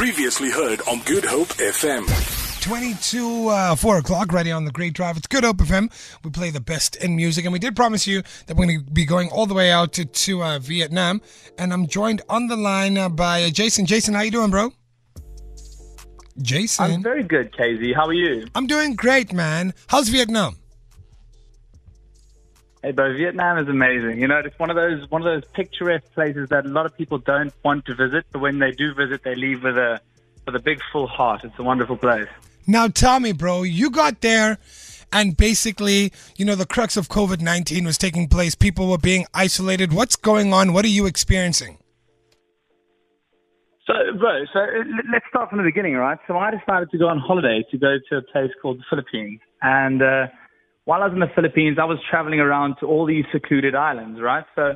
Previously heard on Good Hope FM. 22, uh, 4 o'clock, ready on the Great Drive. It's Good Hope FM. We play the best in music, and we did promise you that we're going to be going all the way out to, to uh, Vietnam. And I'm joined on the line uh, by uh, Jason. Jason, how you doing, bro? Jason. I'm very good, Kyeezi. How are you? I'm doing great, man. How's Vietnam? Hey, bro, Vietnam is amazing. You know, it's one of those one of those picturesque places that a lot of people don't want to visit, but when they do visit, they leave with a with a big full heart. It's a wonderful place. Now tell me, bro, you got there and basically, you know, the crux of COVID 19 was taking place. People were being isolated. What's going on? What are you experiencing? So, bro, so uh, let's start from the beginning, right? So I decided to go on holiday to go to a place called the Philippines. And uh, while I was in the Philippines, I was traveling around to all these secluded islands, right? So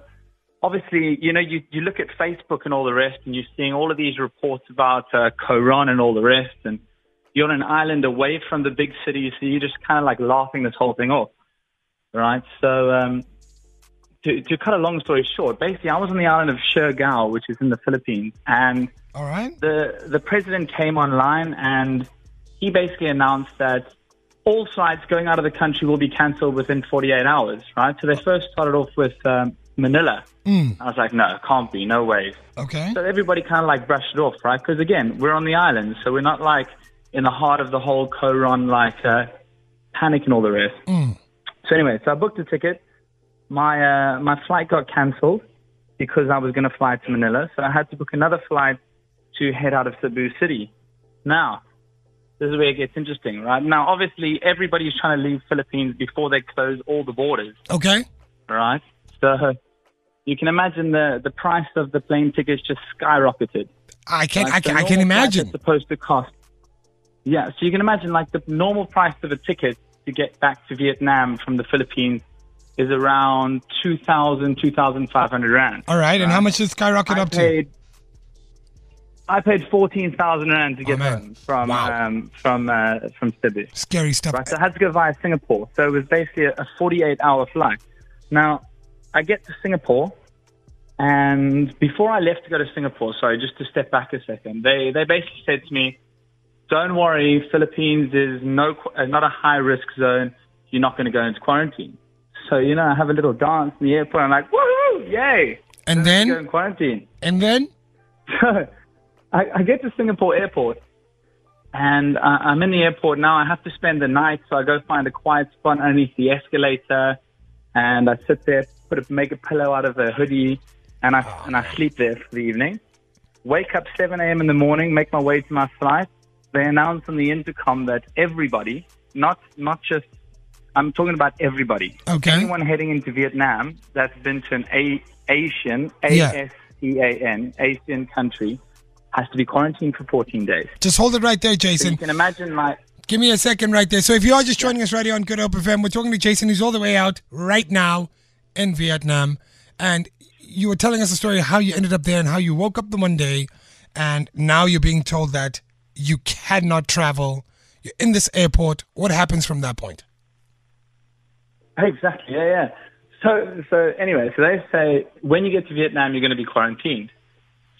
obviously, you know, you, you look at Facebook and all the rest, and you're seeing all of these reports about uh, and all the rest, and you're on an island away from the big city, so you're just kind of like laughing this whole thing off, right? So, um, to, to cut a long story short, basically, I was on the island of Siargao, which is in the Philippines, and All right. the the president came online and he basically announced that all flights going out of the country will be cancelled within 48 hours, right? So they first started off with um, Manila. I was like, no, can't be, no way. Okay. So everybody kind of like brushed it off, right? Because again, we're on the island, so we're not like in the heart of the whole Coron like uh, panic and all the rest. So anyway, so I booked a ticket. My uh, my flight got cancelled because I was going to fly to Manila, so I had to book another flight to head out of Cebu City. Now, this is where it gets interesting, right? Now, obviously, everybody's trying to leave Philippines before they close all the borders Okay. right? So you can imagine the, the price of the plane tickets just skyrocketed. I can, right? I So can, I can imagine. is supposed to cost. Yeah, so you can imagine like the normal price of a ticket to get back to Vietnam from the Philippines is around 2,000, 2,500 rand. All right. And how much did it skyrocket I up to? I paid 14,000 rand to get man. home from, Wow. um, from, uh, from Cebu. Scary stuff. Right, so I had to go via Singapore. So it was basically a, 48 hour flight. Now, I get to Singapore, and before I left to go to Singapore, sorry, just to step back a second, they, they basically said to me, don't worry, Philippines is no, not a high risk zone. You're not going to go into quarantine. So, you know, I have a little dance in the airport. I'm like, woohoo, yay. And Go then, in quarantine. and then, I, I get to Singapore airport and uh, I'm in the airport now. I have to spend the night, so I go find a quiet spot underneath the escalator and I sit there, put a, make a pillow out of a hoodie, and I and I sleep there for the evening. Wake up 7 a.m. in the morning, make my way to my flight. They announce on the intercom that everybody, not not just, I'm talking about everybody, Okay. anyone heading into Vietnam that's been to an a- Asian, A. S E A N, Asian country, has to be quarantined for 14 days. just hold it right there, So Jason. you can imagine, like, Give me a second right there. So if you are just joining us right here on Good Hope FM, we're talking to Jason, who's all the way out right now in Vietnam. And you were telling us a story of how you ended up there and how you woke up the one day and now you're being told that you cannot travel. You're in this airport. What happens from that point? Exactly. Yeah, yeah. So, so anyway, so they say when you get to Vietnam, you're going to be quarantined.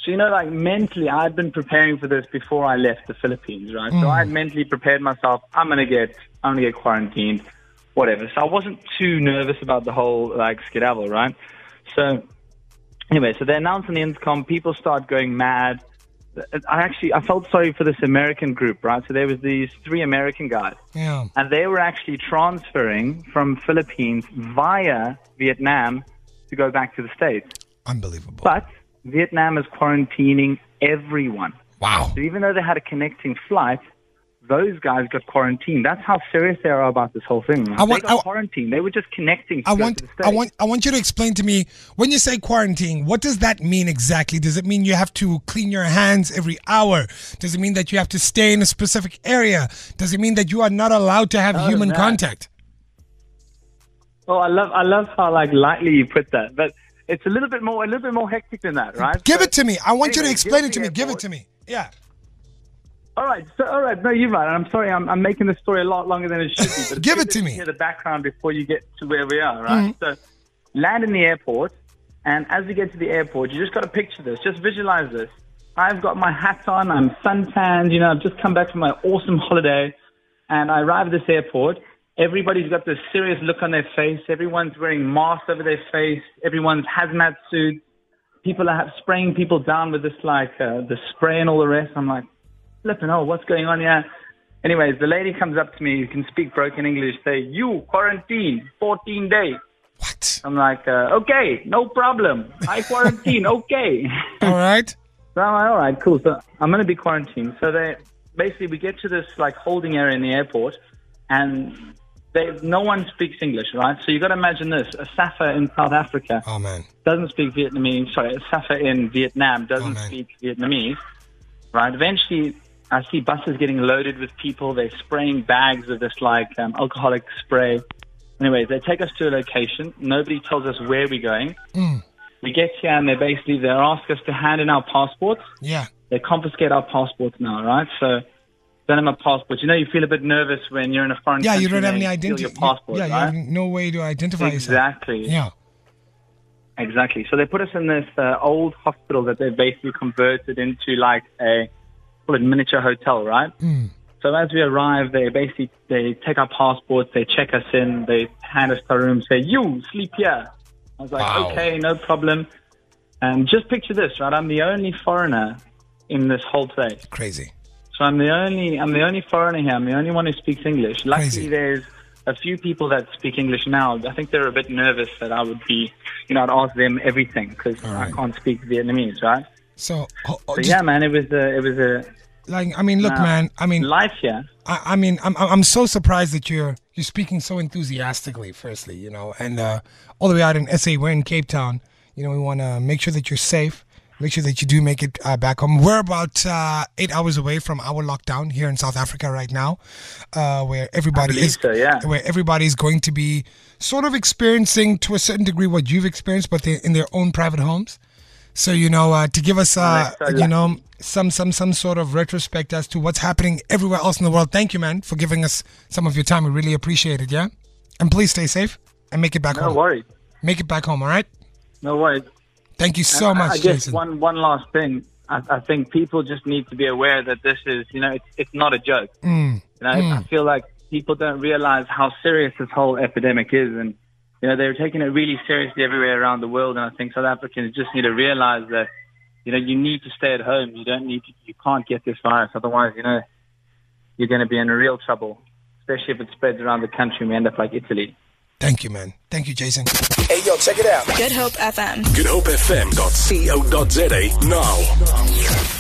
So you know, like mentally, I'd been preparing for this before I left the Philippines, right? So mm. I'd mentally prepared myself. I'm going to get, I'm going to get quarantined, whatever. So I wasn't too nervous about the whole like skedaddle, right? So anyway, so they announce on the intercom, people start going mad. I actually, I felt sorry for this American group, right? So there was these three American guys Yeah. and they were actually transferring from Philippines via Vietnam to go back to the States. Unbelievable. But Vietnam is quarantining everyone. wow. So even though they had a connecting flight, those guys got quarantined. That's how serious they are about this whole thing. I want- they got I- quarantined. They were just connecting to I want, to the I want, I want you to explain to me when you say quarantine. What does that mean exactly? Does it mean you have to clean your hands every hour? Does it mean that you have to stay in a specific area? Does it mean that you are not allowed to have None human that. contact? Oh, I love, I love how like lightly you put that, but it's a little bit more, a little bit more hectic than that, right? Give So- it to me. I want you to explain it to me. the Give it to me. Yeah. All right, so all right, no, you're right. I'm sorry, I'm, I'm making the story a lot longer than it should be. But Give it to me. Mm-hmm. Hear the background before you get to where we are, right? So, land in the airport, and as we get to the airport, you just got to picture this. Just visualize this. I've got my hat on. I'm suntanned. You know, I've just come back from my awesome holiday, and I arrive at this airport. Everybody's got this serious look on their face. Everyone's wearing masks over their face. Everyone's hazmat suits. People are spraying people down with this like uh, the spray and all the rest. I'm like, flipping, oh, what's going on here? Anyways, the lady comes up to me who can speak broken English, say, you quarantine, 14 days. What? I'm like, uh, okay, no problem. I quarantine, okay. All right. So I'm like, all right, cool. So I'm going to be quarantined. So they basically we get to this like holding area in the airport, and they no one speaks English, right? So you've got to imagine this: a Safa in South Africa Oh man. doesn't speak Vietnamese. Sorry, a Safa in Vietnam doesn't Oh, speak Vietnamese, right? Eventually, I see buses getting loaded with people. They're spraying bags of this like um, alcoholic spray. Anyways, they take us to a location. Nobody tells us where we're going. We get here and they basically they ask us to hand in our passports. Yeah. They confiscate our passports now, right? So don't have my passport. You know, you feel a bit nervous when you're in a foreign Yeah, country. Yeah, you don't have any identity. Your passport, yeah, you right? have no way to identify yourself. exactly. Yeah. Exactly. So they put us in this uh, old hospital that they basically converted into like a call it miniature hotel, right? So as we arrive, they basically they take our passports, they check us in, they hand us to our room, say you sleep here. I was like, Wow. okay, no problem. And just picture this, right? I'm the only foreigner in this whole place. Crazy. So I'm the only I'm the only foreigner here. I'm the only one who speaks English. Luckily, Crazy. there's a few people that speak English now. I think they're a bit nervous that I would be, you know, I'd ask them everything because All I can't speak Vietnamese, right? So, oh, oh, yeah, man, it was a it was a like, I mean, look, uh, man. I mean, life here. I, I mean, I'm I'm so surprised that you're you're speaking so enthusiastically. Firstly, you know, and uh, all the way out in SA, we're in Cape Town. You know, we want to make sure that you're safe. Make sure that you do make it uh, back home. We're about uh, eight hours away from our lockdown here in South Africa right now, uh, where everybody is so, yeah. where everybody's going to be sort of experiencing to a certain degree what you've experienced, but in their own private homes. So you know, uh, to give us, uh, you know, some some some sort of retrospect as to what's happening everywhere else in the world. Thank you, man, for giving us some of your time. We really appreciate it. Yeah, and please stay safe and make it back No home. No worries. Make it back home. All right. No worries. Thank you so And much, I guess Jason. one one last thing. I, I think people just need to be aware that this is, you know, it's it's not a joke. Mm. You know, I feel like people don't realize how serious this whole epidemic is, and you know they're taking it really seriously everywhere around the world. And I think South Africans just need to realize that, you know, you need to stay at home. You don't need to, you can't get this virus, otherwise, you know, you're going to be in real trouble, especially if it spreads around the country and we end up like Italy. Thank you, man. Thank you, Jason. Hey, yo, check it out. Good Hope FM. GoodHopeFM.co.za now.